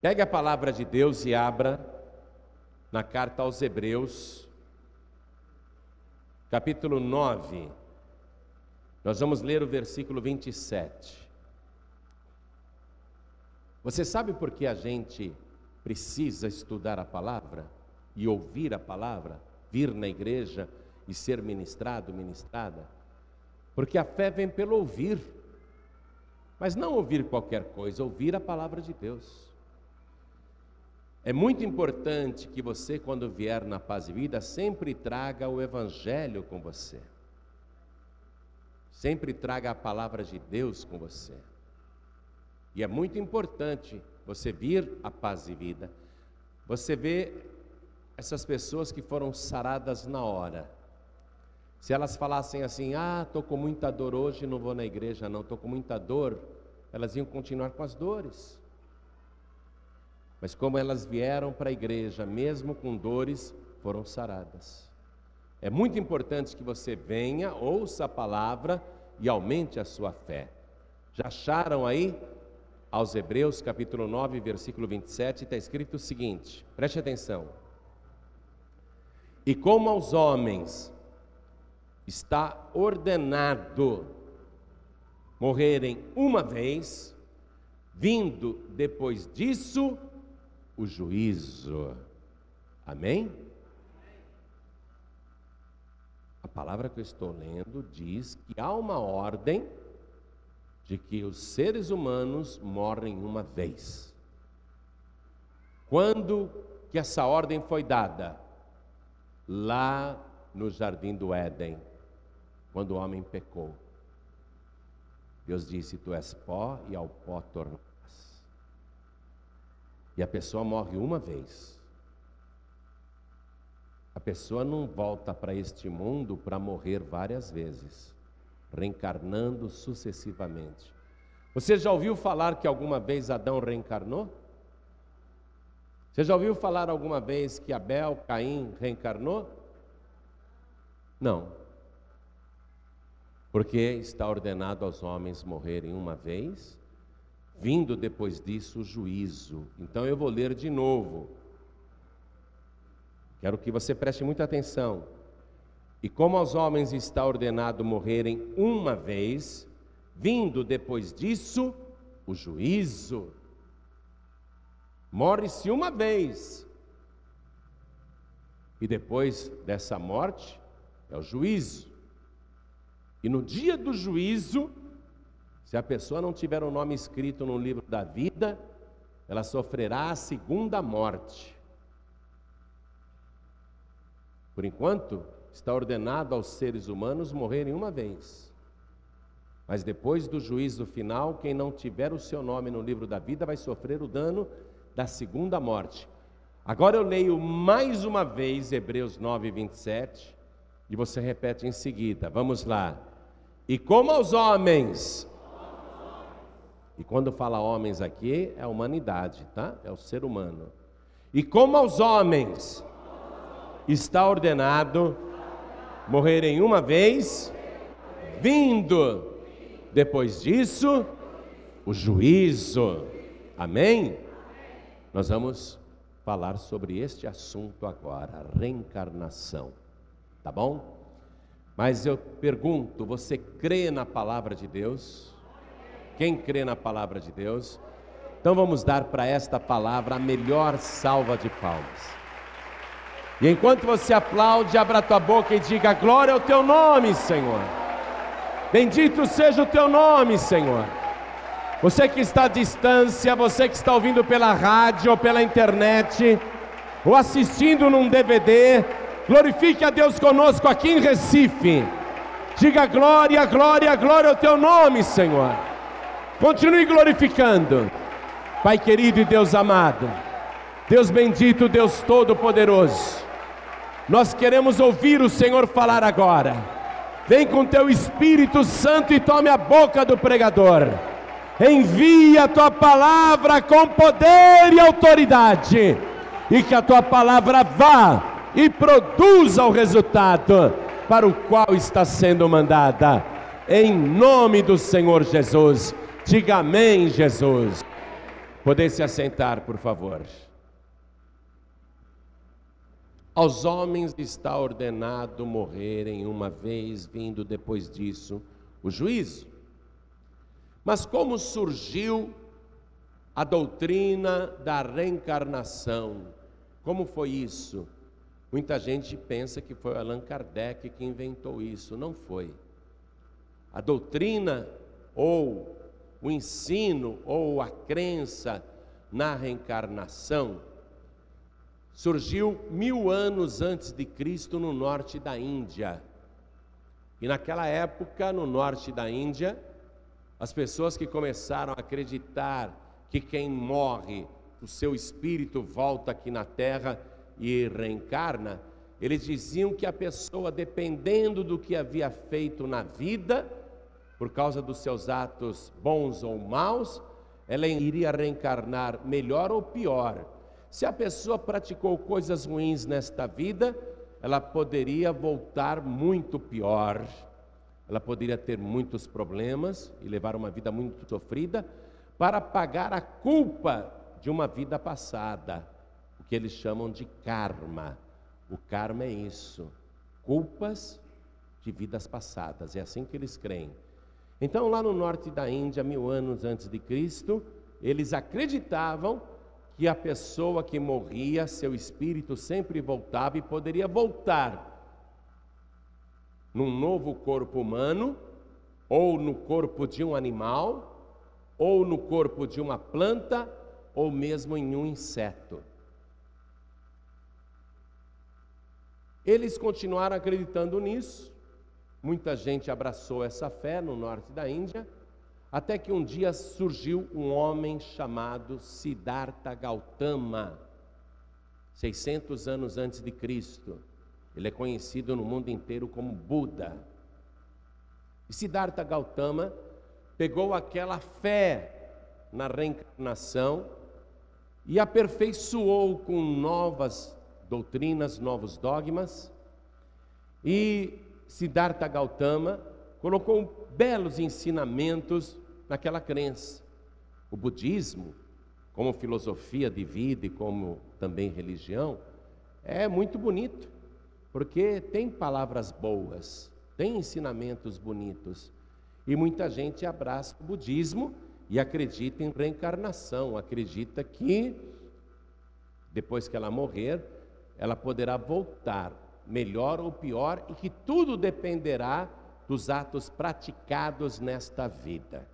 Pegue a palavra de Deus e abra na carta aos Hebreus, capítulo 9. Nós vamos ler o versículo 27. Você sabe por que a gente precisa estudar a palavra e ouvir a palavra, vir na igreja e ser ministrado, ministrada? Porque a fé vem pelo ouvir, mas não ouvir qualquer coisa, ouvir a palavra de Deus. É muito importante que você, quando vier na paz e vida, sempre traga o Evangelho com você. Sempre traga a palavra de Deus com você. E é muito importante você vir à paz e vida. Você vê essas pessoas que foram saradas na hora. Se elas falassem assim: "Ah, estou com muita dor hoje, não vou na igreja não, estou com muita dor", elas iam continuar com as dores. Mas como elas vieram para a igreja, mesmo com dores, foram saradas. É muito importante que você venha, ouça a palavra e aumente a sua fé. Já acharam aí? Aos Hebreus, capítulo 9, versículo 27, está escrito o seguinte: preste atenção. E como aos homens está ordenado morrerem uma vez, vindo depois disso o juízo. Amém? A palavra que eu estou lendo diz que há uma ordem de que os seres humanos morrem uma vez. Quando que essa ordem foi dada? Lá no jardim do Éden, quando o homem pecou. Deus disse: Tu és pó e ao pó tornarás. E a pessoa morre uma vez. A pessoa não volta para este mundo para morrer várias vezes, reencarnando sucessivamente. Você já ouviu falar que alguma vez Adão reencarnou? Você já ouviu falar alguma vez que Abel, Caim reencarnou? Não. Porque está ordenado aos homens morrerem uma vez vindo depois disso o juízo. Então eu vou ler de novo. Quero que você preste muita atenção. E como aos homens está ordenado morrerem uma vez, vindo depois disso o juízo. Morre-se uma vez. E depois dessa morte é o juízo. E no dia do juízo, se a pessoa não tiver o nome escrito no livro da vida, ela sofrerá a segunda morte. Por enquanto, está ordenado aos seres humanos morrerem uma vez. Mas depois do juízo final, quem não tiver o seu nome no livro da vida vai sofrer o dano da segunda morte. Agora eu leio mais uma vez Hebreus 9, 27, e você repete em seguida. Vamos lá. E como aos homens e quando fala homens aqui, é a humanidade, tá? É o ser humano. E como aos homens está ordenado morrerem uma vez, vindo depois disso o juízo. Amém? Nós vamos falar sobre este assunto agora, reencarnação. Tá bom? Mas eu pergunto, você crê na palavra de Deus? Quem crê na palavra de Deus? Então vamos dar para esta palavra a melhor salva de palmas. E enquanto você aplaude, abra tua boca e diga: Glória ao teu nome, Senhor. Bendito seja o teu nome, Senhor. Você que está à distância, você que está ouvindo pela rádio ou pela internet, ou assistindo num DVD, glorifique a Deus conosco aqui em Recife. Diga glória, glória, glória ao teu nome, Senhor. Continue glorificando. Pai querido e Deus amado, Deus bendito, Deus todo-poderoso, nós queremos ouvir o Senhor falar agora. Vem com teu Espírito Santo e tome a boca do pregador. Envia a tua palavra com poder e autoridade, e que a tua palavra vá e produza o resultado para o qual está sendo mandada. Em nome do Senhor Jesus. Diga amém, Jesus. Poder se assentar, por favor. Aos homens está ordenado morrerem uma vez, vindo depois disso o juízo. Mas como surgiu a doutrina da reencarnação? Como foi isso? Muita gente pensa que foi Allan Kardec que inventou isso. Não foi. A doutrina ou o ensino ou a crença na reencarnação surgiu mil anos antes de Cristo no norte da Índia. E naquela época, no norte da Índia, as pessoas que começaram a acreditar que quem morre, o seu espírito volta aqui na terra e reencarna, eles diziam que a pessoa, dependendo do que havia feito na vida, por causa dos seus atos bons ou maus, ela iria reencarnar melhor ou pior. Se a pessoa praticou coisas ruins nesta vida, ela poderia voltar muito pior. Ela poderia ter muitos problemas e levar uma vida muito sofrida para pagar a culpa de uma vida passada, o que eles chamam de karma. O karma é isso, culpas de vidas passadas, é assim que eles creem. Então, lá no norte da Índia, mil anos antes de Cristo, eles acreditavam que a pessoa que morria, seu espírito sempre voltava e poderia voltar num novo corpo humano, ou no corpo de um animal, ou no corpo de uma planta, ou mesmo em um inseto. Eles continuaram acreditando nisso, Muita gente abraçou essa fé no norte da Índia, até que um dia surgiu um homem chamado Siddhartha Gautama, 600 anos antes de Cristo. Ele é conhecido no mundo inteiro como Buda. E Siddhartha Gautama pegou aquela fé na reencarnação e aperfeiçoou com novas doutrinas, novos dogmas, e Siddhartha Gautama colocou belos ensinamentos naquela crença. O budismo, como filosofia de vida e como também religião, é muito bonito, porque tem palavras boas, tem ensinamentos bonitos. E muita gente abraça o budismo e acredita em reencarnação, acredita que depois que ela morrer, ela poderá voltar melhor ou pior, e que tudo dependerá dos atos praticados nesta vida.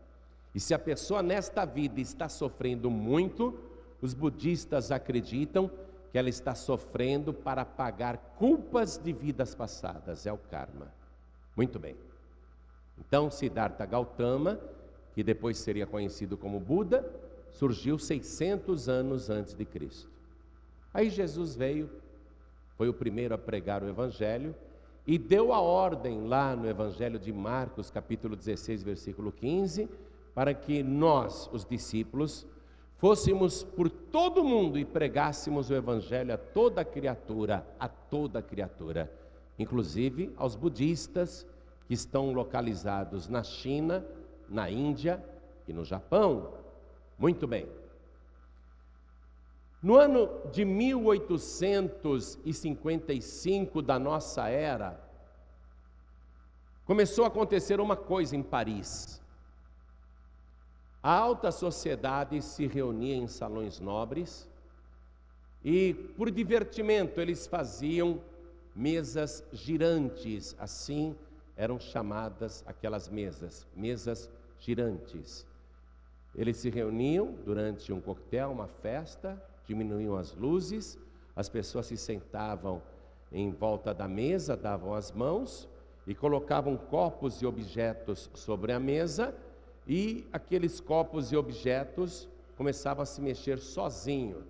E se a pessoa nesta vida está sofrendo muito, os budistas acreditam que ela está sofrendo para pagar culpas de vidas passadas, é o karma. Muito bem. Então, Siddhartha Gautama, que depois seria conhecido como Buda, surgiu 600 anos antes de Cristo. Aí Jesus veio foi o primeiro a pregar o Evangelho e deu a ordem lá no Evangelho de Marcos, capítulo 16, versículo 15, para que nós, os discípulos, fôssemos por todo o mundo e pregássemos o Evangelho a toda criatura, a toda criatura, inclusive aos budistas que estão localizados na China, na Índia e no Japão. Muito bem. No ano de 1855 da nossa era, começou a acontecer uma coisa em Paris. A alta sociedade se reunia em salões nobres e, por divertimento, eles faziam mesas girantes, assim eram chamadas aquelas mesas, mesas girantes. Eles se reuniam durante um coquetel, uma festa, diminuíam as luzes, as pessoas se sentavam em volta da mesa, davam as mãos e colocavam copos e objetos sobre a mesa, e aqueles copos e objetos começavam a se mexer sozinho.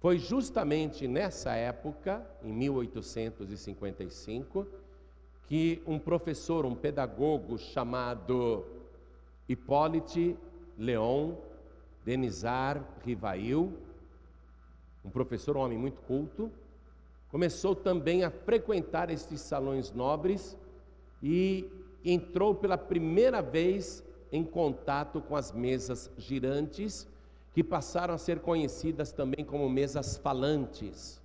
Foi justamente nessa época, em 1855, que um professor, um pedagogo chamado Hippolyte Leon Denisar Rivail, um professor, um homem muito culto, começou também a frequentar estes salões nobres e entrou pela primeira vez em contato com as mesas girantes que passaram a ser conhecidas também como mesas falantes.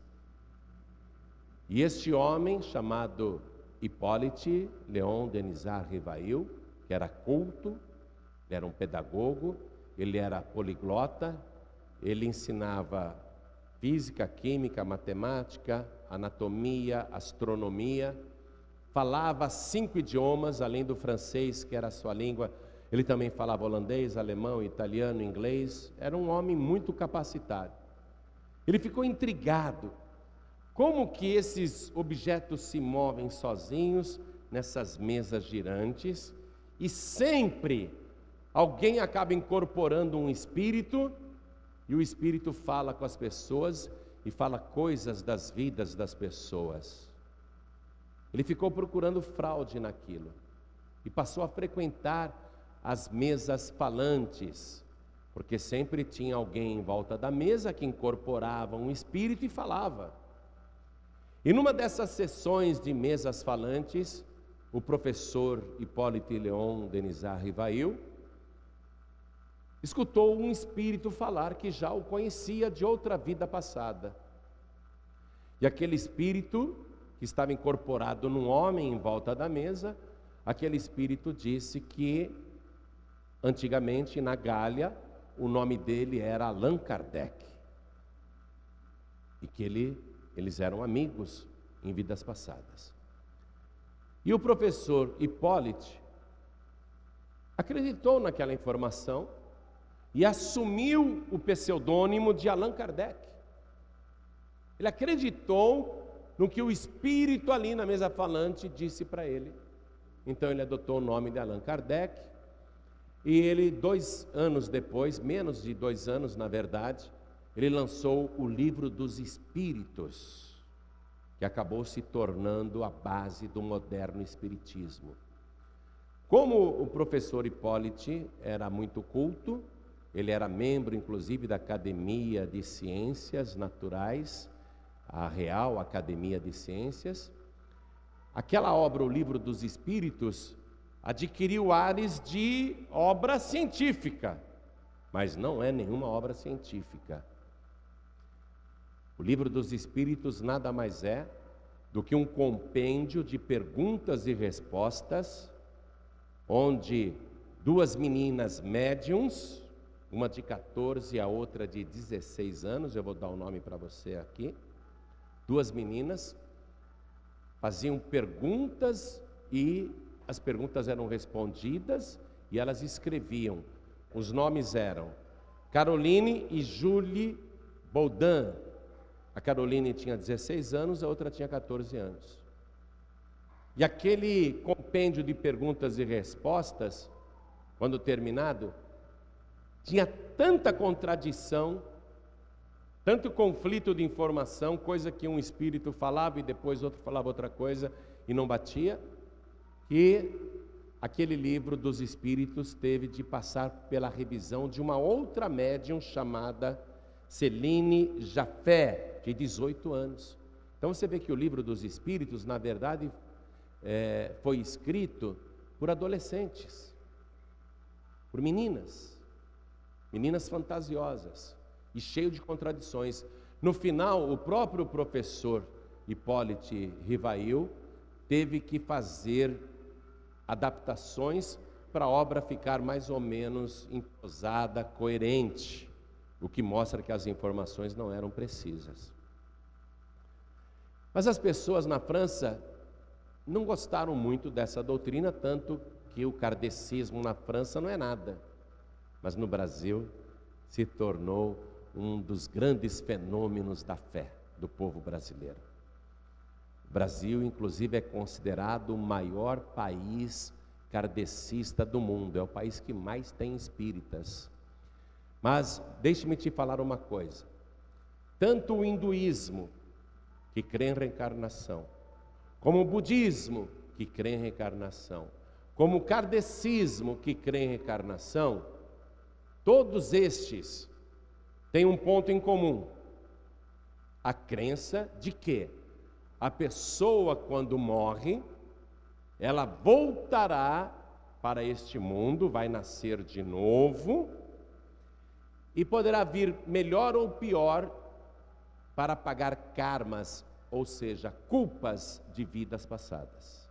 E este homem, chamado Hipólite Leon Denizar Rivail, que era culto, era um pedagogo, ele era poliglota, ele ensinava física, química, matemática, anatomia, astronomia, falava cinco idiomas, além do francês, que era a sua língua, ele também falava holandês, alemão, italiano, inglês, era um homem muito capacitado. Ele ficou intrigado. Como que esses objetos se movem sozinhos nessas mesas girantes? E sempre alguém acaba incorporando um espírito e o espírito fala com as pessoas e fala coisas das vidas das pessoas. Ele ficou procurando fraude naquilo e passou a frequentar as mesas falantes, porque sempre tinha alguém em volta da mesa que incorporava um espírito e falava. E numa dessas sessões de mesas falantes, o professor Hipólito Leon Denizar Rivail escutou um espírito falar que já o conhecia de outra vida passada. E aquele espírito, que estava incorporado num homem em volta da mesa, aquele espírito disse que antigamente na Gália o nome dele era Allan Kardec. E que ele eles eram amigos em vidas passadas. E o professor Hipólite acreditou naquela informação e assumiu o pseudônimo de Allan Kardec. Ele acreditou no que o espírito ali na mesa falante disse para ele. Então ele adotou o nome de Allan Kardec. E ele, dois anos depois, menos de dois anos na verdade, ele lançou o livro dos Espíritos, que acabou se tornando a base do moderno Espiritismo. Como o professor Hipólite era muito culto, ele era membro inclusive da Academia de Ciências Naturais, a Real Academia de Ciências. Aquela obra, o Livro dos Espíritos, adquiriu ares de obra científica, mas não é nenhuma obra científica. O livro dos Espíritos nada mais é do que um compêndio de perguntas e respostas, onde duas meninas médiums, uma de 14 e a outra de 16 anos, eu vou dar o um nome para você aqui, duas meninas, faziam perguntas e as perguntas eram respondidas e elas escreviam. Os nomes eram Caroline e Julie Baudin, a Caroline tinha 16 anos, a outra tinha 14 anos. E aquele compêndio de perguntas e respostas, quando terminado, tinha tanta contradição, tanto conflito de informação, coisa que um espírito falava e depois outro falava outra coisa e não batia, que aquele livro dos espíritos teve de passar pela revisão de uma outra médium chamada Celine Jafé, de 18 anos. Então você vê que o livro dos Espíritos, na verdade, é, foi escrito por adolescentes, por meninas, meninas fantasiosas e cheio de contradições. No final, o próprio professor Hipólite Rivail teve que fazer adaptações para a obra ficar mais ou menos entrosada, coerente, o que mostra que as informações não eram precisas. Mas as pessoas na França não gostaram muito dessa doutrina, tanto que o kardecismo na França não é nada. Mas no Brasil se tornou um dos grandes fenômenos da fé do povo brasileiro. O Brasil, inclusive, é considerado o maior país kardecista do mundo, é o país que mais tem espíritas. Mas deixe-me te falar uma coisa: tanto o hinduísmo que crê em reencarnação, como o budismo, que crê em reencarnação, como o kardecismo, que crê em reencarnação, todos estes têm um ponto em comum: a crença de que a pessoa, quando morre, ela voltará para este mundo, vai nascer de novo E poderá vir melhor ou pior para pagar karmas, ou seja, culpas de vidas passadas.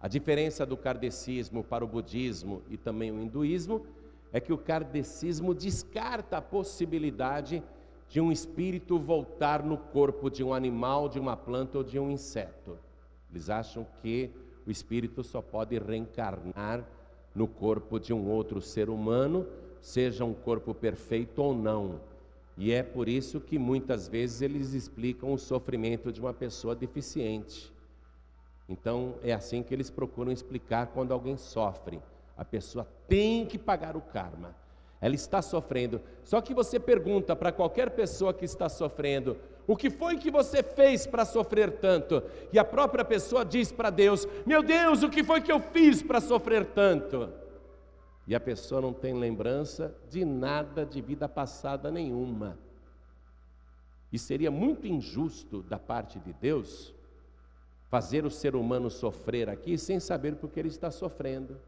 A diferença do kardecismo para o budismo e também o hinduísmo é que o kardecismo descarta a possibilidade de um espírito voltar no corpo de um animal, de uma planta ou de um inseto. Eles acham que o espírito só pode reencarnar no corpo de um outro ser humano, seja um corpo perfeito ou não. E é por isso que muitas vezes eles explicam o sofrimento de uma pessoa deficiente. Então é assim que eles procuram explicar quando alguém sofre. A pessoa tem que pagar o karma. Ela está sofrendo. Só que você pergunta para qualquer pessoa que está sofrendo: o que foi que você fez para sofrer tanto? E a própria pessoa diz para Deus: Meu Deus, o que foi que eu fiz para sofrer tanto? E a pessoa não tem lembrança de nada de vida passada nenhuma. E seria muito injusto da parte de Deus fazer o ser humano sofrer aqui sem saber por que ele está sofrendo.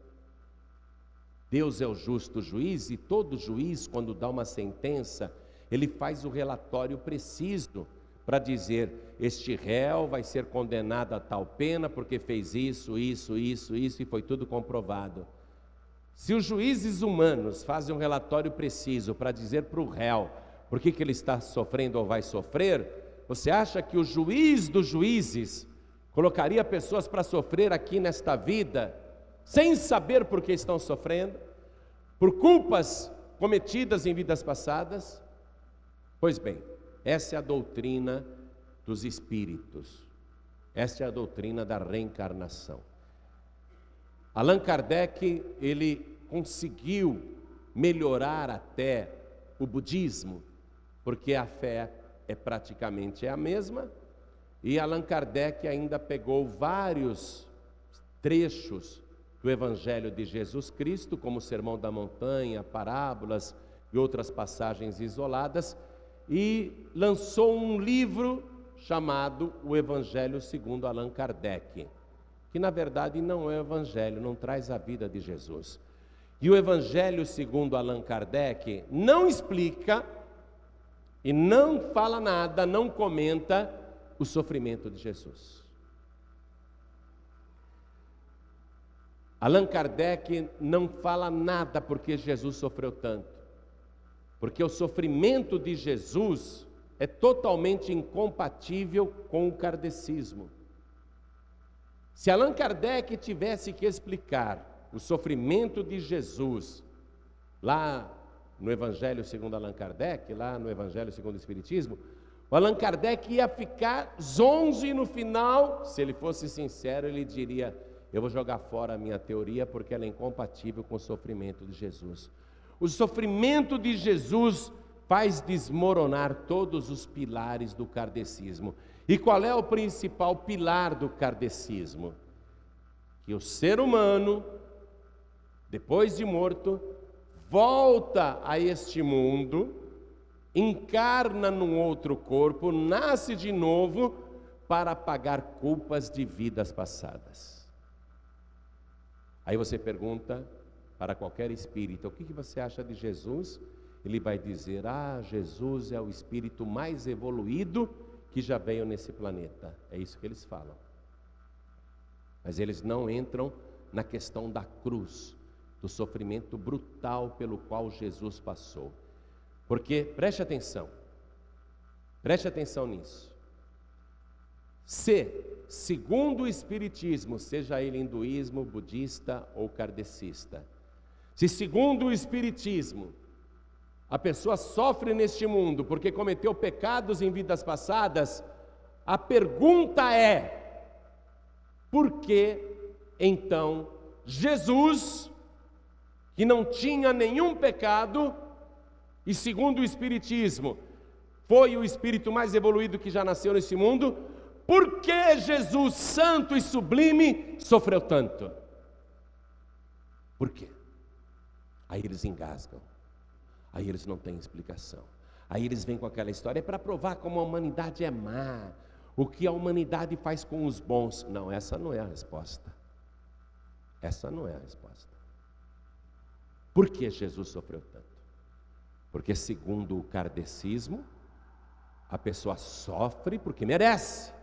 Deus é o justo juiz e todo juiz, quando dá uma sentença, ele faz o relatório preciso para dizer: este réu vai ser condenado a tal pena porque fez isso, isso, isso, isso e foi tudo comprovado. Se os juízes humanos fazem um relatório preciso para dizer para o réu por que, que ele está sofrendo ou vai sofrer, você acha que o juiz dos juízes colocaria pessoas para sofrer aqui nesta vida, sem saber por que estão sofrendo, por culpas cometidas em vidas passadas? Pois bem, essa é a doutrina dos espíritos, essa é a doutrina da reencarnação. Allan Kardec, ele conseguiu melhorar até o budismo, porque a fé é praticamente a mesma, e Allan Kardec ainda pegou vários trechos do Evangelho de Jesus Cristo, como o Sermão da Montanha, parábolas e outras passagens isoladas, e lançou um livro chamado O Evangelho segundo Allan Kardec, que na verdade não é o Evangelho, não traz a vida de Jesus. E o Evangelho segundo Allan Kardec não explica e não fala nada, não comenta o sofrimento de Jesus. Allan Kardec não fala nada porque Jesus sofreu tanto, porque o sofrimento de Jesus é totalmente incompatível com o kardecismo. Se Allan Kardec tivesse que explicar o sofrimento de Jesus, lá no Evangelho segundo Allan Kardec, lá no Evangelho segundo o Espiritismo, o Allan Kardec ia ficar zonzo e no final, se ele fosse sincero, ele diria: Eu vou jogar fora a minha teoria porque ela é incompatível com o sofrimento de Jesus. O sofrimento de Jesus faz desmoronar todos os pilares do kardecismo. E qual é o principal pilar do kardecismo? Que o ser humano depois de morto, volta a este mundo, encarna num outro corpo, nasce de novo para pagar culpas de vidas passadas. Aí você pergunta para qualquer espírito: o que você acha de Jesus? Ele vai dizer: Ah, Jesus é o espírito mais evoluído que já veio nesse planeta. É isso que eles falam. Mas eles não entram na questão da cruz, do sofrimento brutal pelo qual Jesus passou. Porque, preste atenção, preste atenção nisso. Se, segundo o Espiritismo, seja ele hinduísmo, budista ou kardecista, se segundo o Espiritismo, a pessoa sofre neste mundo porque cometeu pecados em vidas passadas, a pergunta é: por que então Jesus que não tinha nenhum pecado, e segundo o Espiritismo, foi o espírito mais evoluído que já nasceu nesse mundo, por que Jesus, santo e sublime, sofreu tanto? Por quê? Aí eles engasgam, aí eles não têm explicação. Aí eles vêm com aquela história é para provar como a humanidade é má, o que a humanidade faz com os bons. Não, essa não é a resposta. Essa não é a resposta. Por que Jesus sofreu tanto? Porque, segundo o kardecismo, a pessoa sofre porque merece.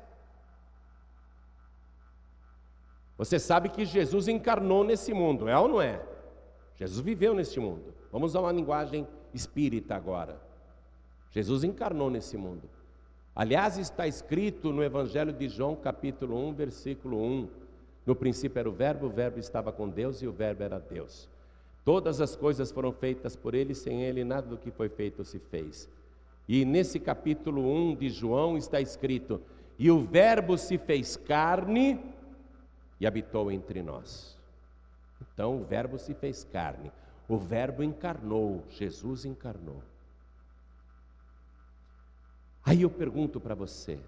Você sabe que Jesus encarnou nesse mundo, é ou não é? Jesus viveu nesse mundo. Vamos usar uma linguagem espírita agora. Jesus encarnou nesse mundo. Aliás, está escrito no Evangelho de João, capítulo 1, versículo 1. No princípio era o Verbo, o Verbo estava com Deus e o Verbo era Deus. Todas as coisas foram feitas por ele, sem ele nada do que foi feito se fez. E nesse capítulo 1 de João está escrito: E o Verbo se fez carne e habitou entre nós. Então o Verbo se fez carne, o Verbo encarnou, Jesus encarnou. Aí eu pergunto para você,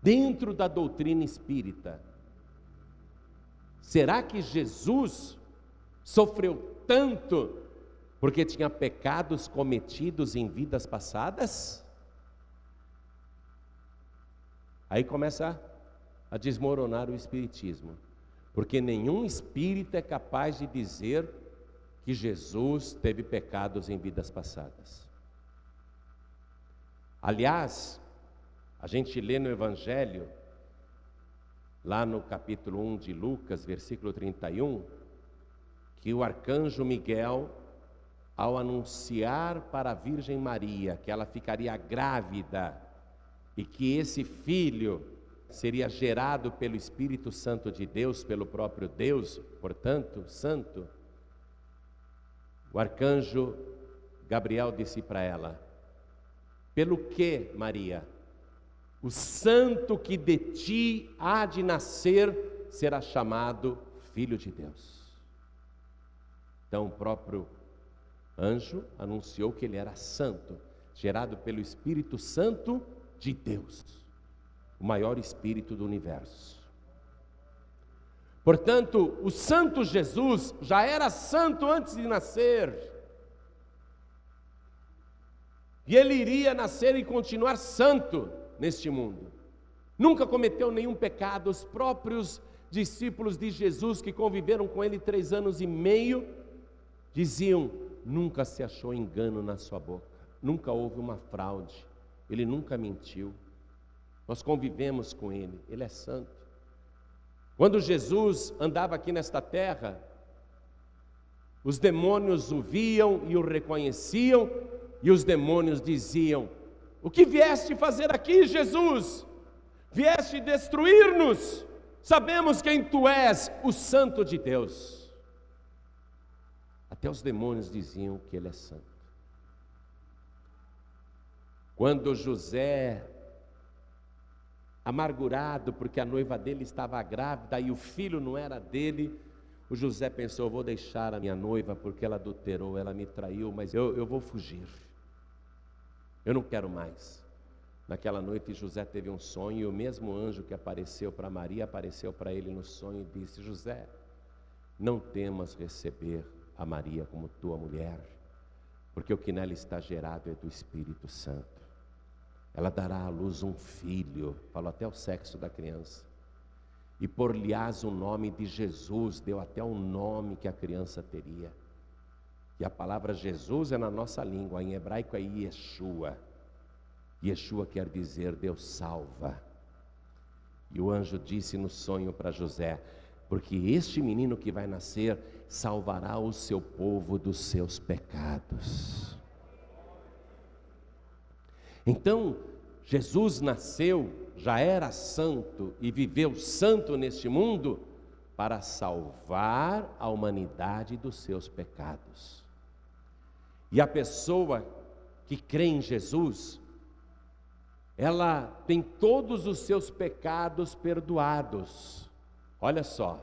dentro da doutrina espírita, será que Jesus sofreu tanto porque tinha pecados cometidos em vidas passadas? Aí começa a desmoronar o espiritismo, porque nenhum espírita é capaz de dizer que Jesus teve pecados em vidas passadas. Aliás, a gente lê no Evangelho, lá no capítulo 1 de Lucas, versículo 31, que o arcanjo Miguel, ao anunciar para a Virgem Maria que ela ficaria grávida e que esse filho seria gerado pelo Espírito Santo de Deus, pelo próprio Deus, portanto, santo, o arcanjo Gabriel disse para ela: Pelo que, Maria? O santo que de ti há de nascer será chamado Filho de Deus. Então, o próprio anjo anunciou que ele era santo, gerado pelo Espírito Santo de Deus, o maior espírito do universo. Portanto, o santo Jesus já era santo antes de nascer. E ele iria nascer e continuar santo neste mundo. Nunca cometeu nenhum pecado. Os próprios discípulos de Jesus que conviveram com ele três anos e meio Diziam: nunca se achou engano na sua boca, nunca houve uma fraude, ele nunca mentiu. Nós convivemos com ele, ele é santo. Quando Jesus andava aqui nesta terra, os demônios o viam e o reconheciam, e os demônios diziam: O que vieste fazer aqui, Jesus? Vieste destruir-nos? Sabemos quem tu és, o Santo de Deus. Até os demônios diziam que ele é santo. Quando José, amargurado porque a noiva dele estava grávida e o filho não era dele, o José pensou: vou deixar a minha noiva porque ela adulterou, ela me traiu, mas eu, eu vou fugir. Eu não quero mais. Naquela noite, José teve um sonho e o mesmo anjo que apareceu para Maria apareceu para ele no sonho e disse: José, não temas receber a Maria como tua mulher, porque o que nela está gerado é do Espírito Santo. Ela dará à luz um filho, falou até o sexo da criança. E por-lhe-ás o nome de Jesus, deu até o nome que a criança teria. E a palavra Jesus é na nossa língua, em hebraico é Yeshua. Yeshua quer dizer Deus salva. E o anjo disse no sonho para José: porque este menino que vai nascer salvará o seu povo dos seus pecados. Então, Jesus nasceu, já era santo e viveu santo neste mundo para salvar a humanidade dos seus pecados. E a pessoa que crê em Jesus, ela tem todos os seus pecados perdoados. Olha só,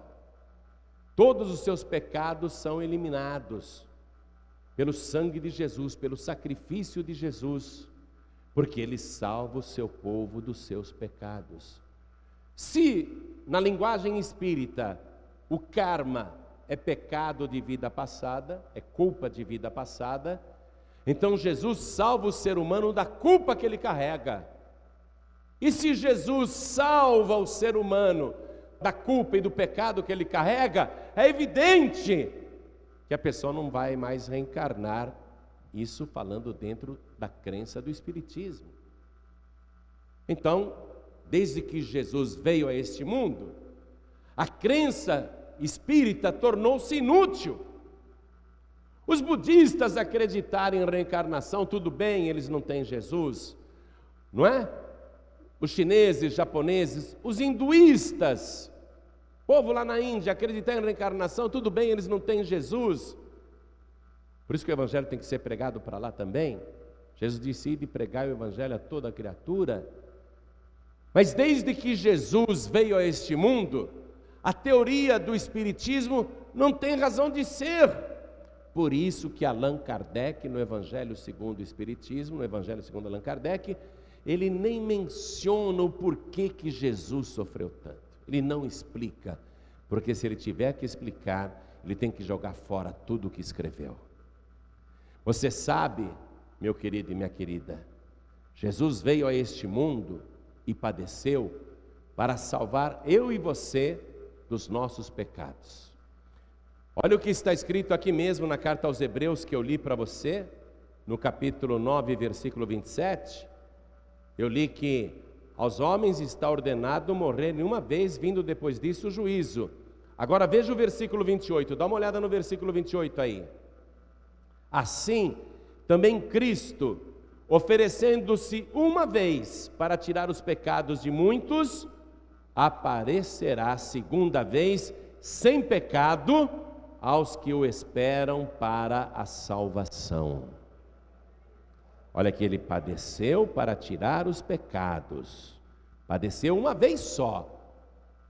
todos os seus pecados são eliminados pelo sangue de Jesus, pelo sacrifício de Jesus, porque ele salva o seu povo dos seus pecados. Se, na linguagem espírita, o karma é pecado de vida passada, é culpa de vida passada, então Jesus salva o ser humano da culpa que ele carrega. E se Jesus salva o ser humano da culpa e do pecado que ele carrega, é evidente que a pessoa não vai mais reencarnar Isso falando dentro da crença do Espiritismo. Então, desde que Jesus veio a este mundo, a crença espírita tornou-se inútil. Os budistas acreditarem em reencarnação, tudo bem, eles não têm Jesus, não é? Os chineses, japoneses, os hinduístas, povo lá na Índia acreditar em reencarnação, tudo bem, eles não têm Jesus. Por isso que o evangelho tem que ser pregado para lá também. Jesus disse: de pregar o evangelho a toda criatura. Mas desde que Jesus veio a este mundo, a teoria do espiritismo não tem razão de ser. Por isso que Allan Kardec, no Evangelho segundo o Espiritismo, no Evangelho segundo Allan Kardec, ele nem menciona o porquê que Jesus sofreu tanto. Ele não explica, porque se ele tiver que explicar, ele tem que jogar fora tudo o que escreveu. Você sabe, meu querido e minha querida, Jesus veio a este mundo e padeceu para salvar eu e você dos nossos pecados. Olha o que está escrito aqui mesmo na carta aos Hebreus que eu li para você, no capítulo 9, versículo 27. Eu li que aos homens está ordenado morrerem uma vez, vindo depois disso o juízo. Agora veja o versículo 28, dá uma olhada no versículo 28 aí. Assim, também Cristo, oferecendo-se uma vez para tirar os pecados de muitos, aparecerá segunda vez sem pecado aos que o esperam para a salvação. Olha que ele padeceu para tirar os pecados, padeceu uma vez só.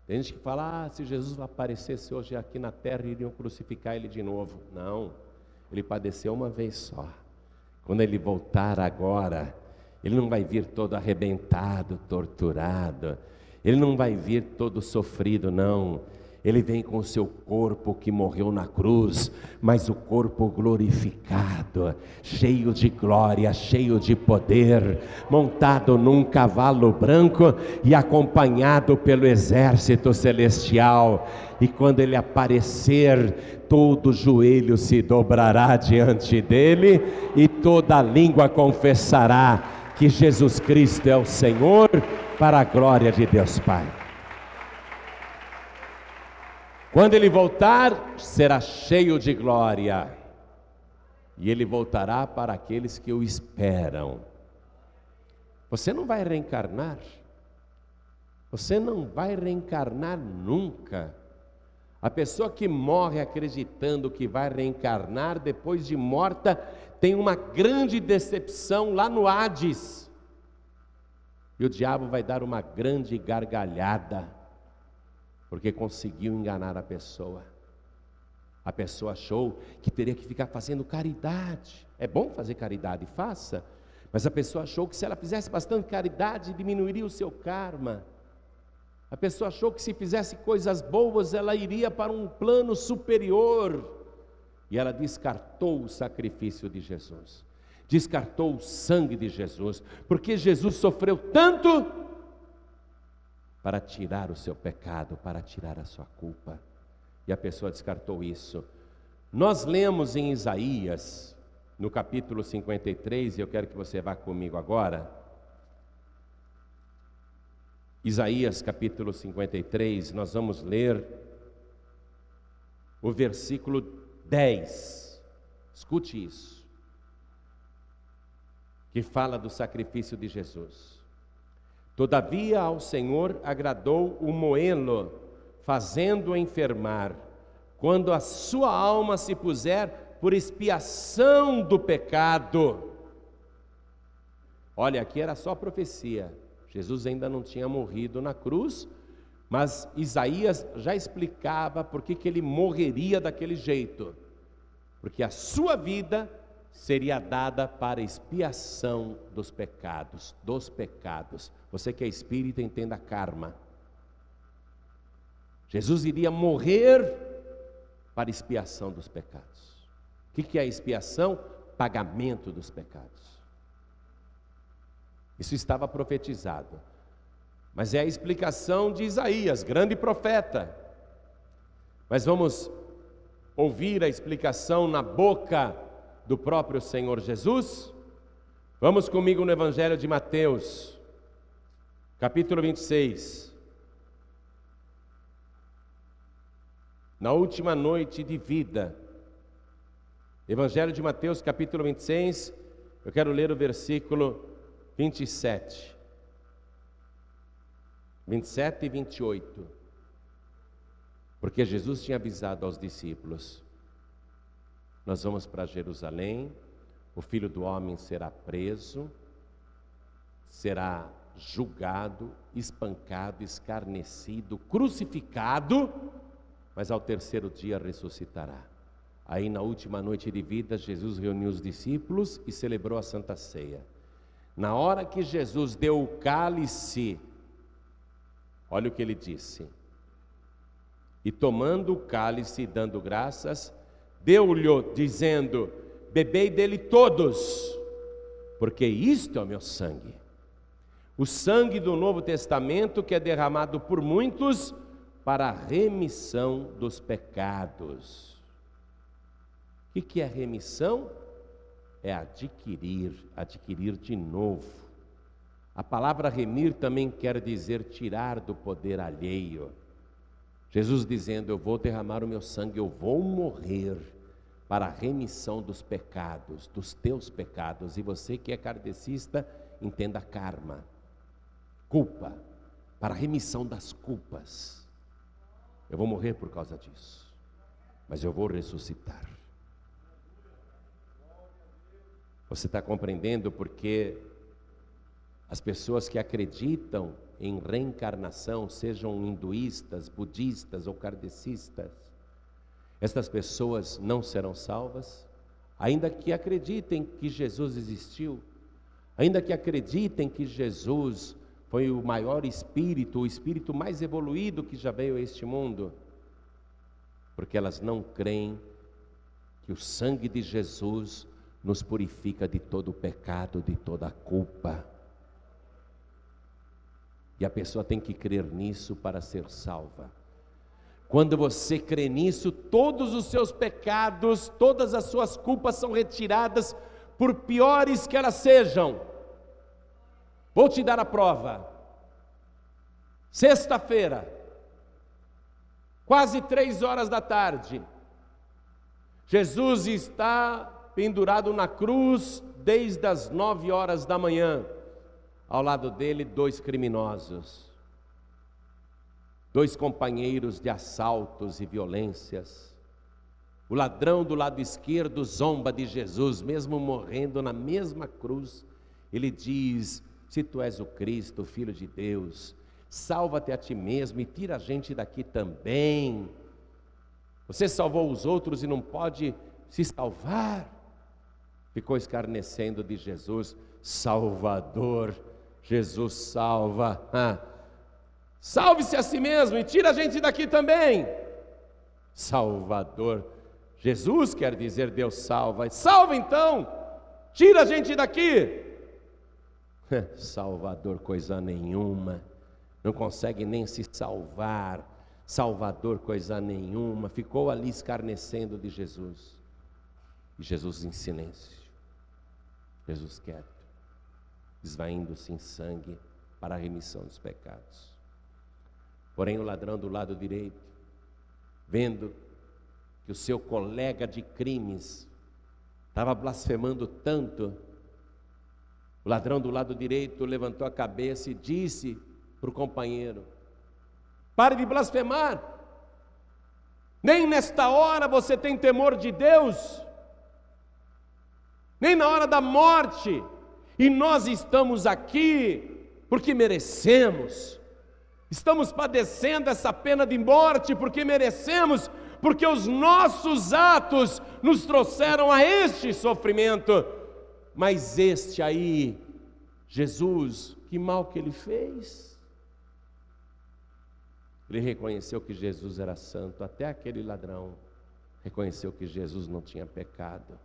Tem gente que fala: ah, se Jesus aparecesse hoje aqui na terra, iriam crucificar ele de novo. Não, ele padeceu uma vez só. Quando ele voltar agora, ele não vai vir todo arrebentado, torturado, ele não vai vir todo sofrido, não ele vem com o seu corpo que morreu na cruz, mas o corpo glorificado, cheio de glória, cheio de poder, montado num cavalo branco e acompanhado pelo exército celestial. E quando ele aparecer, todo joelho se dobrará diante dele e toda língua confessará que Jesus Cristo é o Senhor, para a glória de Deus Pai. Quando ele voltar, será cheio de glória, e ele voltará para aqueles que o esperam. Você não vai reencarnar, você não vai reencarnar nunca. A pessoa que morre acreditando que vai reencarnar depois de morta tem uma grande decepção lá no Hades. E o diabo vai dar uma grande gargalhada porque conseguiu enganar a pessoa. A pessoa achou que teria que ficar fazendo caridade. É bom fazer caridade, faça. Mas a pessoa achou que se ela fizesse bastante caridade, diminuiria o seu karma. A pessoa achou que se fizesse coisas boas, ela iria para um plano superior. E ela descartou o sacrifício de Jesus, descartou o sangue de Jesus, porque Jesus sofreu tanto para tirar o seu pecado, para tirar a sua culpa. E a pessoa descartou isso. Nós lemos em Isaías, no capítulo 53, e eu quero que você vá comigo agora. Isaías capítulo 53, nós vamos ler o versículo 10. Escute isso. Que fala do sacrifício de Jesus. Todavia ao Senhor agradou o moê-lo, fazendo-o enfermar, quando a sua alma se puser por expiação do pecado. Olha, aqui era só profecia. Jesus ainda não tinha morrido na cruz, mas Isaías já explicava por que, que ele morreria daquele jeito. Porque a sua vida seria dada para expiação dos pecados, dos pecados. Você que é espírita entenda karma. Jesus iria morrer para expiação dos pecados. O que é expiação? Pagamento dos pecados. Isso estava profetizado. Mas é a explicação de Isaías, grande profeta. Mas vamos ouvir a explicação na boca do próprio Senhor Jesus? Vamos comigo no Evangelho de Mateus, capítulo 26. Na última noite de vida, Evangelho de Mateus, capítulo 26, eu quero ler o versículo 27. 27 e 28. Porque Jesus tinha avisado aos discípulos: Nós vamos para Jerusalém, o filho do homem será preso, será julgado, espancado, escarnecido, crucificado, mas ao terceiro dia ressuscitará. Aí, na última noite de vida, Jesus reuniu os discípulos e celebrou a Santa Ceia. Na hora que Jesus deu o cálice Olha o que ele disse. E tomando o cálice e dando graças, deu-lhe, dizendo: Bebei dele todos, porque isto é o meu sangue. O sangue do Novo Testamento que é derramado por muitos para a remissão dos pecados. O que é remissão? É adquirir, adquirir de novo. A palavra remir também quer dizer tirar do poder alheio. Jesus dizendo: Eu vou derramar o meu sangue, eu vou morrer para a remissão dos pecados, dos teus pecados. E você que é kardecista, entenda karma, culpa, para a remissão das culpas. Eu vou morrer por causa disso, mas eu vou ressuscitar. Você está compreendendo porque as pessoas que acreditam em reencarnação, sejam hinduístas, budistas ou kardecistas, estas pessoas não serão salvas, ainda que acreditem que Jesus existiu, ainda que acreditem que Jesus foi o maior espírito, o espírito mais evoluído que já veio a este mundo, porque elas não creem que o sangue de Jesus nos purifica de todo o pecado, de toda a culpa. E a pessoa tem que crer nisso para ser salva. Quando você crê nisso, todos os seus pecados, todas as suas culpas são retiradas, por piores que elas sejam. Vou te dar a prova. Sexta-feira, quase três horas da tarde, Jesus está pendurado na cruz desde as nove horas da manhã ao lado dele dois criminosos, dois companheiros de assaltos e violências. O ladrão do lado esquerdo zomba de Jesus, mesmo morrendo na mesma cruz. Ele diz: Se tu és o Cristo, o Filho de Deus, salva-te a ti mesmo e tira a gente daqui também. Você salvou os outros e não pode se salvar. Ficou escarnecendo de Jesus, Salvador Jesus salva. Ah. Salve-se a si mesmo e tira a gente daqui também. Salvador. Jesus quer dizer Deus salva. Salva então. Tira a gente daqui. Salvador, coisa nenhuma. Não consegue nem se salvar. Salvador, coisa nenhuma. Ficou ali escarnecendo de Jesus. E Jesus em silêncio. Jesus quieto esvaindo-se em sangue para a remissão dos pecados. Porém, o ladrão do lado direito, vendo que o seu colega de crimes estava blasfemando tanto, o ladrão do lado direito levantou a cabeça e disse para o companheiro: Pare de blasfemar, nem nesta hora você tem temor de Deus, nem na hora da morte e nós estamos aqui porque merecemos. Estamos padecendo essa pena de morte porque merecemos, porque os nossos atos nos trouxeram a este sofrimento. Mas este aí, Jesus, que mal que ele fez? Ele reconheceu que Jesus era santo, até aquele ladrão reconheceu que Jesus não tinha pecado.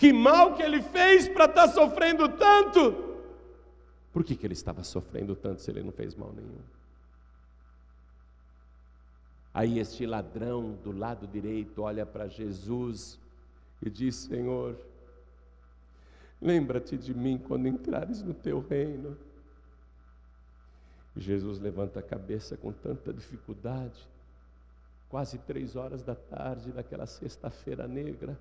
Que mal que ele fez para estar tá sofrendo tanto? Por que, que ele estava sofrendo tanto se ele não fez mal nenhum? Aí este ladrão do lado direito olha para Jesus e diz: Senhor, Lembra-te de mim quando entrares no teu reino. Jesus levanta a cabeça com tanta dificuldade, quase três horas da tarde daquela sexta-feira negra.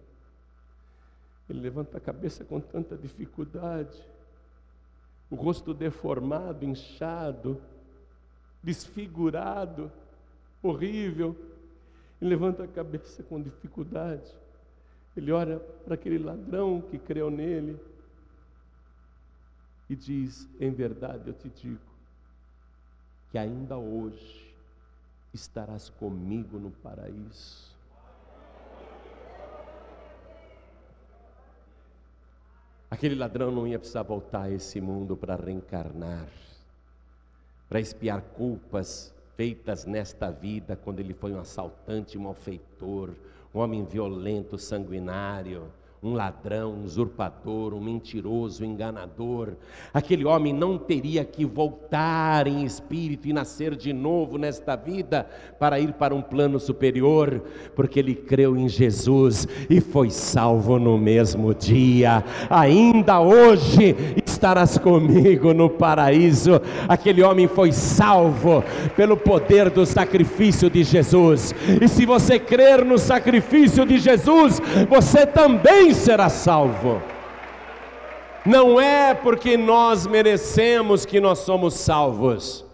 Ele levanta a cabeça com tanta dificuldade, o rosto deformado, inchado, desfigurado, horrível. Ele levanta a cabeça com dificuldade. Ele olha para aquele ladrão que creu nele e diz: Em verdade eu te digo, que ainda hoje estarás comigo no paraíso. Aquele ladrão não ia precisar voltar a esse mundo para reencarnar, para espiar culpas feitas nesta vida, quando ele foi um assaltante, um malfeitor, um homem violento, sanguinário, um ladrão, um usurpador, um mentiroso, um enganador. Aquele homem não teria que voltar em espírito e nascer de novo nesta vida para ir para um plano superior, porque ele creu em Jesus e foi salvo no mesmo dia. Ainda hoje estarás comigo no paraíso. Aquele homem foi salvo pelo poder do sacrifício de Jesus. E se você crer no sacrifício de Jesus, você também será salvo. Não é porque nós merecemos que nós somos salvos.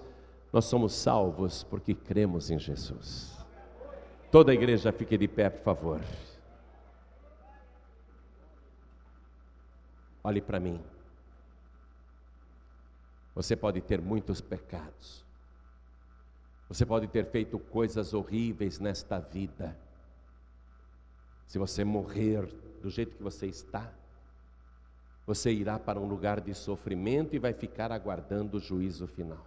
Nós somos salvos porque cremos em Jesus. Toda a igreja fique de pé, por favor. Olhe para mim. Você pode ter muitos pecados. Você pode ter feito coisas horríveis nesta vida. Se você morrer do jeito que você está, você irá para um lugar de sofrimento e vai ficar aguardando o juízo final.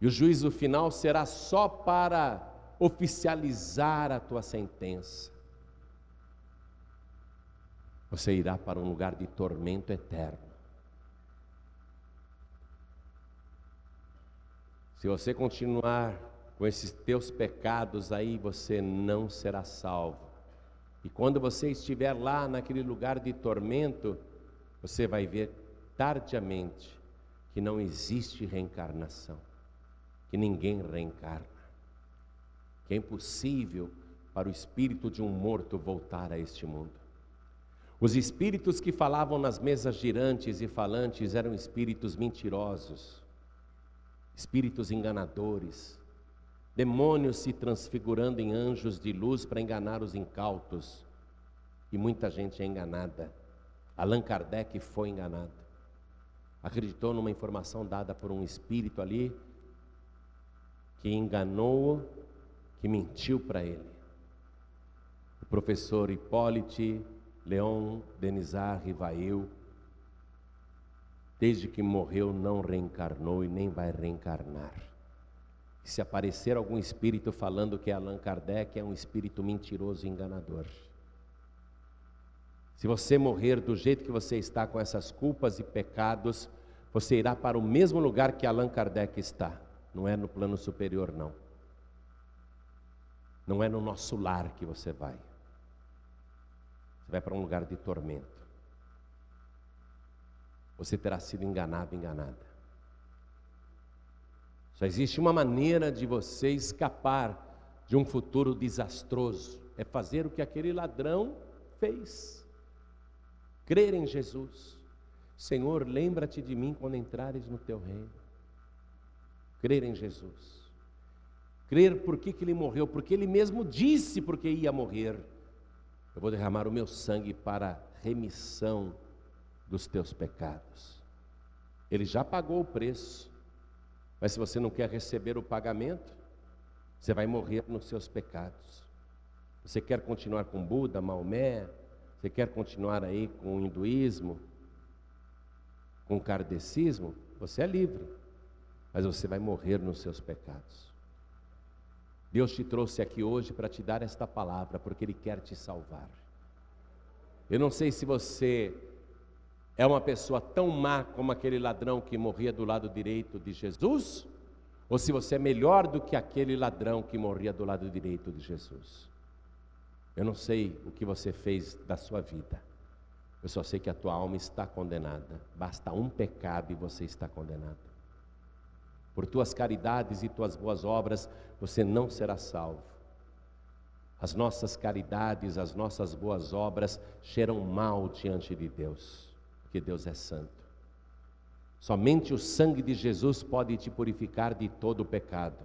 E o juízo final será só para oficializar a tua sentença você irá para um lugar de tormento eterno. Se você continuar com esses teus pecados aí, você não será salvo. E quando você estiver lá naquele lugar de tormento, você vai ver tardiamente que não existe reencarnação, que ninguém reencarna, que é impossível para o espírito de um morto voltar a este mundo. Os espíritos que falavam nas mesas girantes e falantes eram espíritos mentirosos, espíritos enganadores, demônios se transfigurando em anjos de luz para enganar os incautos. E muita gente é enganada. Allan Kardec foi enganado. Acreditou numa informação dada por um espírito ali que enganou-o, que mentiu para ele. O professor Hipólite Leon Denizar Rivail, desde que morreu, não reencarnou e nem vai reencarnar. Se aparecer algum espírito falando que é Allan Kardec, é um espírito mentiroso e enganador. Se você morrer do jeito que você está, com essas culpas e pecados, você irá para o mesmo lugar que Allan Kardec está. Não é no plano superior, não. Não é no nosso lar que você vai. Você vai para um lugar de tormento. Você terá sido enganado, enganada. Só existe uma maneira de você escapar de um futuro desastroso: é fazer o que aquele ladrão fez. Crer em Jesus. Senhor, lembra-te de mim quando entrares no teu reino. Crer em Jesus. Crer por que, que ele morreu, porque ele mesmo disse porque ia morrer. Eu vou derramar o meu sangue para remissão dos teus pecados. Ele já pagou o preço, mas se você não quer receber o pagamento, você vai morrer nos seus pecados. Você quer continuar com Buda, Maomé, você quer continuar aí com o hinduísmo, com o kardecismo, você é livre, mas você vai morrer nos seus pecados. Deus te trouxe aqui hoje para te dar esta palavra, porque Ele quer te salvar. Eu não sei se você é uma pessoa tão má como aquele ladrão que morria do lado direito de Jesus, ou se você é melhor do que aquele ladrão que morria do lado direito de Jesus. Eu não sei o que você fez da sua vida. Eu só sei que a tua alma está condenada. Basta um pecado e você está condenado. Por tuas caridades e tuas boas obras, você não será salvo. As nossas caridades, as nossas boas obras cheiram mal diante de Deus, porque Deus é santo. Somente o sangue de Jesus pode te purificar de todo o pecado.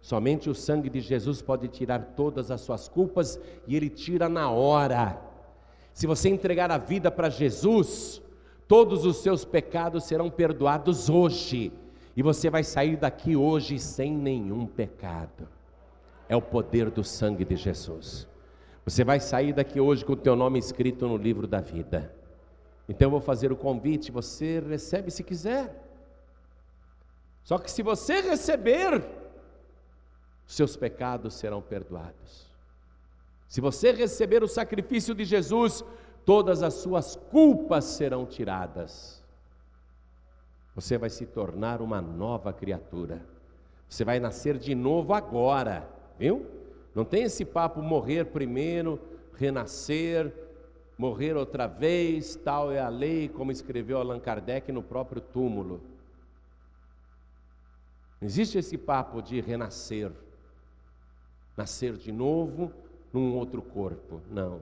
Somente o sangue de Jesus pode tirar todas as suas culpas e Ele tira na hora. Se você entregar a vida para Jesus, todos os seus pecados serão perdoados hoje, e você vai sair daqui hoje sem nenhum pecado. É o poder do sangue de Jesus. Você vai sair daqui hoje com o teu nome escrito no livro da vida. Então eu vou fazer o convite, você recebe se quiser. Só que se você receber, seus pecados serão perdoados. Se você receber o sacrifício de Jesus, todas as suas culpas serão tiradas. Você vai se tornar uma nova criatura. Você vai nascer de novo agora, viu? Não tem esse papo morrer primeiro, renascer, morrer outra vez, tal é a lei, como escreveu Allan Kardec no próprio túmulo. Não existe esse papo de renascer, nascer de novo num outro corpo. Não.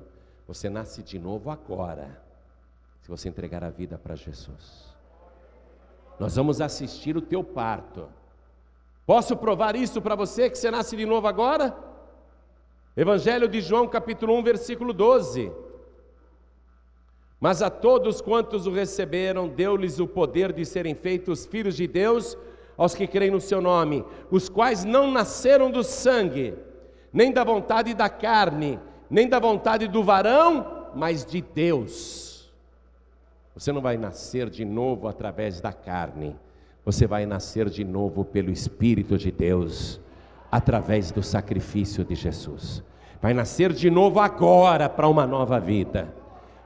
Você nasce de novo agora, se você entregar a vida para Jesus. Nós vamos assistir o teu parto. Posso provar isso para você que você nasce de novo agora? Evangelho de João, capítulo 1, versículo 12. Mas a todos quantos o receberam, deu-lhes o poder de serem feitos filhos de Deus, aos que creem no seu nome, os quais não nasceram do sangue, nem da vontade da carne, nem da vontade do varão, mas de Deus. Você não vai nascer de novo através da carne, você vai nascer de novo pelo Espírito de Deus, através do sacrifício de Jesus. Vai nascer de novo agora para uma nova vida.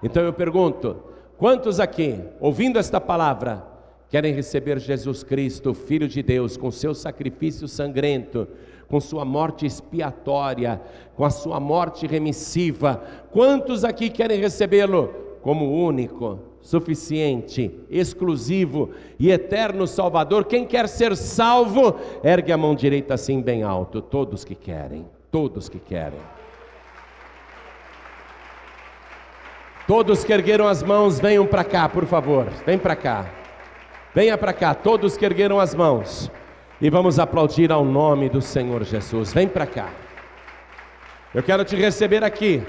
Então eu pergunto: quantos aqui, ouvindo esta palavra, querem receber Jesus Cristo, Filho de Deus, com seu sacrifício sangrento, com sua morte expiatória, com a sua morte remissiva? Quantos aqui querem recebê-lo como único, suficiente, exclusivo e eterno Salvador? Quem quer ser salvo, ergue a mão direita assim bem alto. Todos que querem, todos que querem. Todos que ergueram as mãos, venham para cá, por favor. Vem para cá. Venha para cá, todos que ergueram as mãos. E vamos aplaudir ao nome do Senhor Jesus. Vem para cá. Eu quero te receber aqui.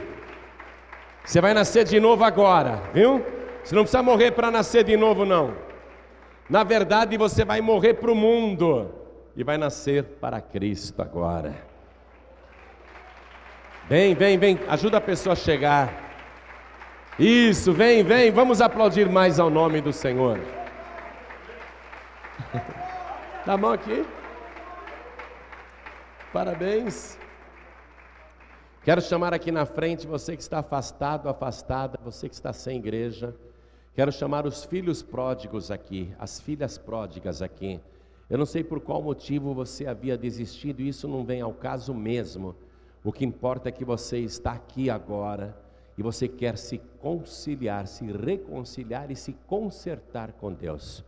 Você vai nascer de novo agora, viu? Você não precisa morrer para nascer de novo, não. Na verdade, você vai morrer para o mundo e vai nascer para Cristo agora. Vem, vem, vem, ajuda a pessoa a chegar. Isso, vem, vem, vamos aplaudir mais ao nome do Senhor. Dá a mão aqui. Parabéns. Quero chamar aqui na frente você que está afastado, afastada, você que está sem igreja. Quero chamar os filhos pródigos aqui, as filhas pródigas aqui. Eu não sei por qual motivo você havia desistido, isso não vem ao caso mesmo. O que importa é que você está aqui agora e você quer se conciliar, se reconciliar e se consertar com Deus.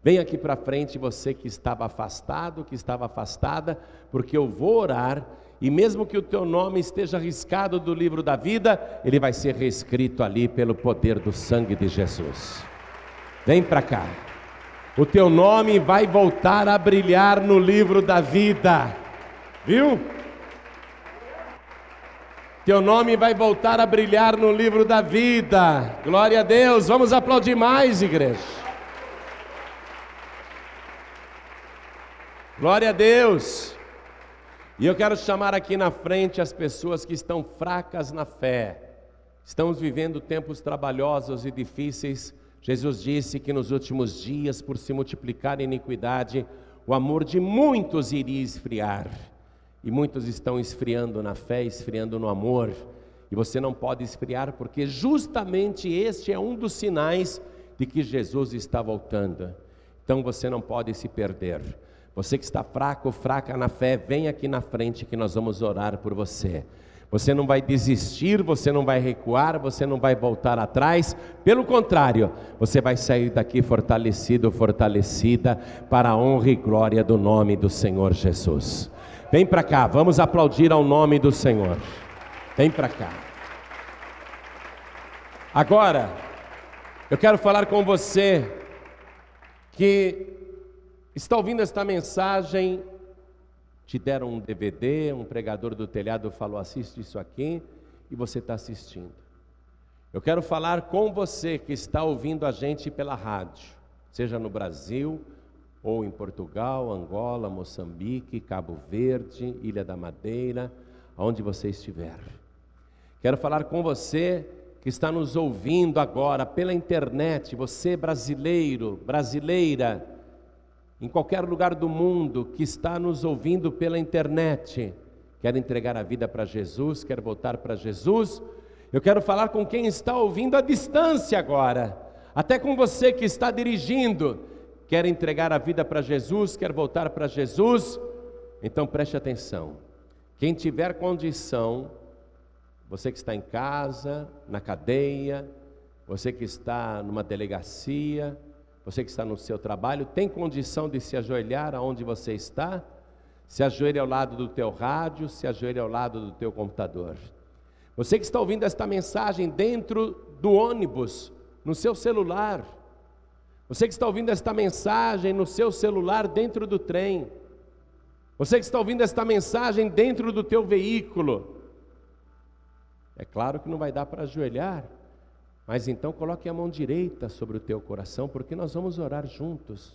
Vem aqui para frente você que estava afastado, que estava afastada, porque eu vou orar e mesmo que o teu nome esteja riscado do livro da vida, ele vai ser reescrito ali pelo poder do sangue de Jesus. Vem para cá. O teu nome vai voltar a brilhar no livro da vida. Viu? Teu nome vai voltar a brilhar no livro da vida. Glória a Deus. Vamos aplaudir mais, igreja. Glória a Deus. E eu quero chamar aqui na frente as pessoas que estão fracas na fé. Estamos vivendo tempos trabalhosos e difíceis. Jesus disse que nos últimos dias, por se multiplicar a iniquidade, o amor de muitos iria esfriar. E muitos estão esfriando na fé, esfriando no amor. E você não pode esfriar, porque justamente este é um dos sinais de que Jesus está voltando. Então você não pode se perder. Você que está fraco, fraca na fé, vem aqui na frente que nós vamos orar por você. Você não vai desistir, você não vai recuar, você não vai voltar atrás. Pelo contrário, você vai sair daqui fortalecido, fortalecida para a honra e glória do nome do Senhor Jesus. Vem para cá, vamos aplaudir ao nome do Senhor. Vem para cá. Agora, eu quero falar com você que está ouvindo esta mensagem te deram um DVD, um pregador do telhado falou: assiste isso aqui, e você está assistindo. Eu quero falar com você que está ouvindo a gente pela rádio, seja no Brasil, ou em Portugal, Angola, Moçambique, Cabo Verde, Ilha da Madeira, aonde você estiver. Quero falar com você que está nos ouvindo agora pela internet, você brasileiro, brasileira, em qualquer lugar do mundo que está nos ouvindo pela internet, quer entregar a vida para Jesus, quer voltar para Jesus, eu quero falar com quem está ouvindo à distância agora, até com você que está dirigindo, quer entregar a vida para Jesus, quer voltar para Jesus, então preste atenção. Quem tiver condição, você que está em casa, na cadeia, você que está numa delegacia, você que está no seu trabalho, tem condição de se ajoelhar aonde você está? Se ajoelhe ao lado do teu rádio, se ajoelhe ao lado do teu computador. Você que está ouvindo esta mensagem dentro do ônibus, no seu celular. Você que está ouvindo esta mensagem no seu celular dentro do trem. Você que está ouvindo esta mensagem dentro do teu veículo. É claro que não vai dar para ajoelhar, mas então coloque a mão direita sobre o teu coração, porque nós vamos orar juntos.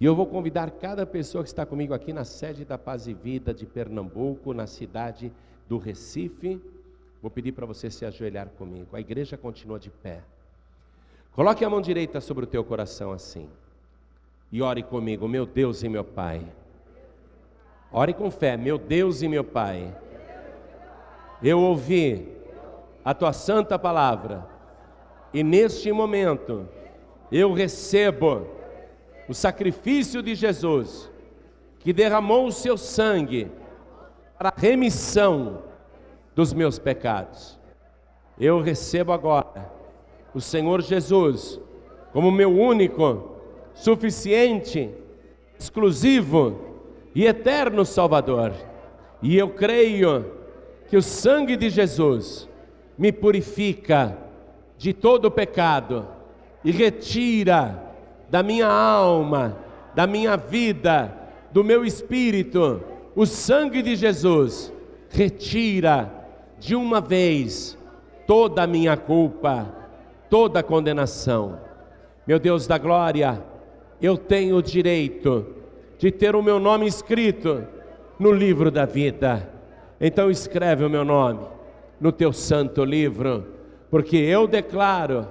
E eu vou convidar cada pessoa que está comigo aqui na sede da Paz e Vida de Pernambuco, na cidade do Recife. Vou pedir para você se ajoelhar comigo. A igreja continua de pé. Coloque a mão direita sobre o teu coração assim. E ore comigo, meu Deus e meu Pai. Ore com fé, meu Deus e meu Pai. Eu ouvi a tua santa palavra e neste momento, eu recebo o sacrifício de Jesus, que derramou o seu sangue para a remissão dos meus pecados. Eu recebo agora o Senhor Jesus como meu único, suficiente, exclusivo e eterno Salvador. E eu creio que o sangue de Jesus me purifica de todo o pecado e retira da minha alma, da minha vida, do meu espírito, o sangue de Jesus, retira de uma vez toda a minha culpa, toda a condenação. Meu Deus da glória, eu tenho o direito de ter o meu nome escrito no livro da vida. Então escreve o meu nome no teu santo livro porque eu declaro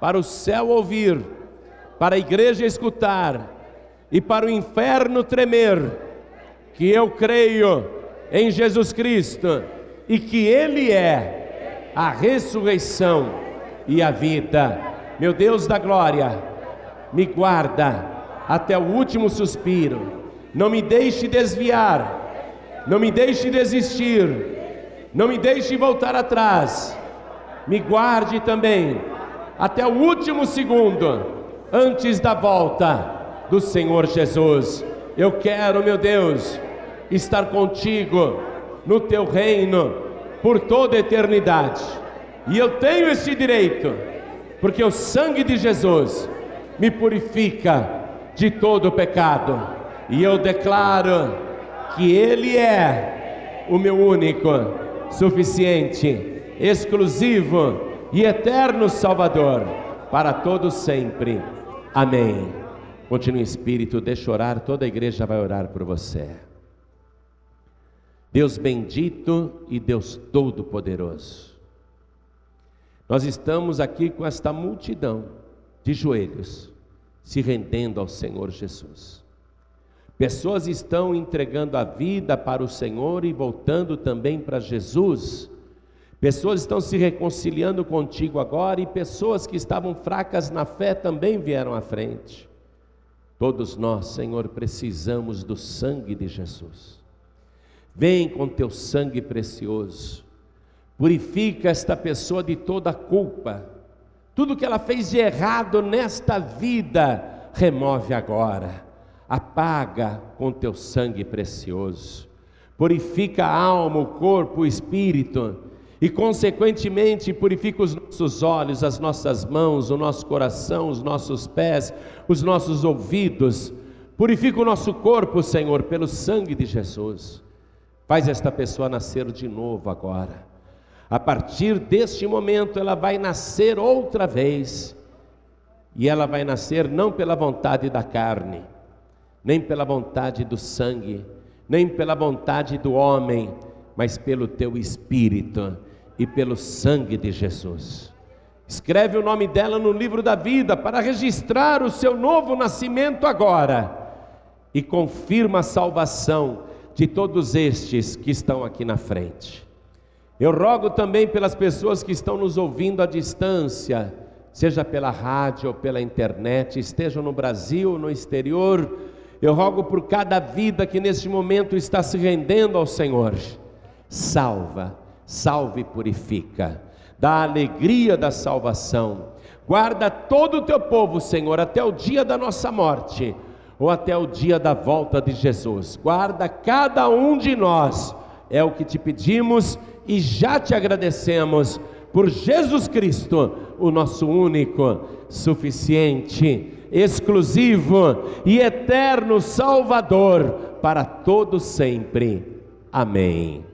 para o céu ouvir, para a igreja escutar e para o inferno tremer, que eu creio em Jesus Cristo e que Ele é a ressurreição e a vida. Meu Deus da glória, me guarda até o último suspiro, não me deixe desviar, não me deixe desistir, não me deixe voltar atrás me guarde também até o último segundo antes da volta do Senhor Jesus. Eu quero, meu Deus, estar contigo no teu reino por toda a eternidade. E eu tenho esse direito, porque o sangue de Jesus me purifica de todo pecado. E eu declaro que Ele é o meu único, suficiente exclusivo e eterno Salvador, para todos sempre. Amém. Continue espírito, deixa orar, toda a igreja vai orar por você. Deus bendito e Deus todo-poderoso. Nós estamos aqui com esta multidão de joelhos, se rendendo ao Senhor Jesus. Pessoas estão entregando a vida para o Senhor e voltando também para Jesus Pessoas estão se reconciliando contigo agora e pessoas que estavam fracas na fé também vieram à frente. Todos nós, Senhor, precisamos do sangue de Jesus. Vem com teu sangue precioso Purifica esta pessoa de toda culpa. Tudo que ela fez de errado nesta vida, remove agora. Apaga com teu sangue precioso. Purifica a alma, o corpo, o espírito e, consequentemente, purifica os nossos olhos, as nossas mãos, o nosso coração, os nossos pés, os nossos ouvidos. Purifica o nosso corpo, Senhor, pelo sangue de Jesus. Faz esta pessoa nascer de novo agora. A partir deste momento, ela vai nascer outra vez. E ela vai nascer não pela vontade da carne, nem pela vontade do sangue, nem pela vontade do homem, mas pelo teu espírito e pelo sangue de Jesus. Escreve o nome dela no livro da vida para registrar o seu novo nascimento agora e confirma a salvação de todos estes que estão aqui na frente. Eu rogo também pelas pessoas que estão nos ouvindo à distância, seja pela rádio ou pela internet, estejam no Brasil ou no exterior, eu rogo por cada vida que neste momento está se rendendo ao Senhor. Salva, salve e purifica, dá alegria da salvação. Guarda todo o teu povo, Senhor, até o dia da nossa morte ou até o dia da volta de Jesus. Guarda cada um de nós, é o que te pedimos e já te agradecemos por Jesus Cristo, o nosso único, suficiente, exclusivo e eterno Salvador para todo sempre. Amém.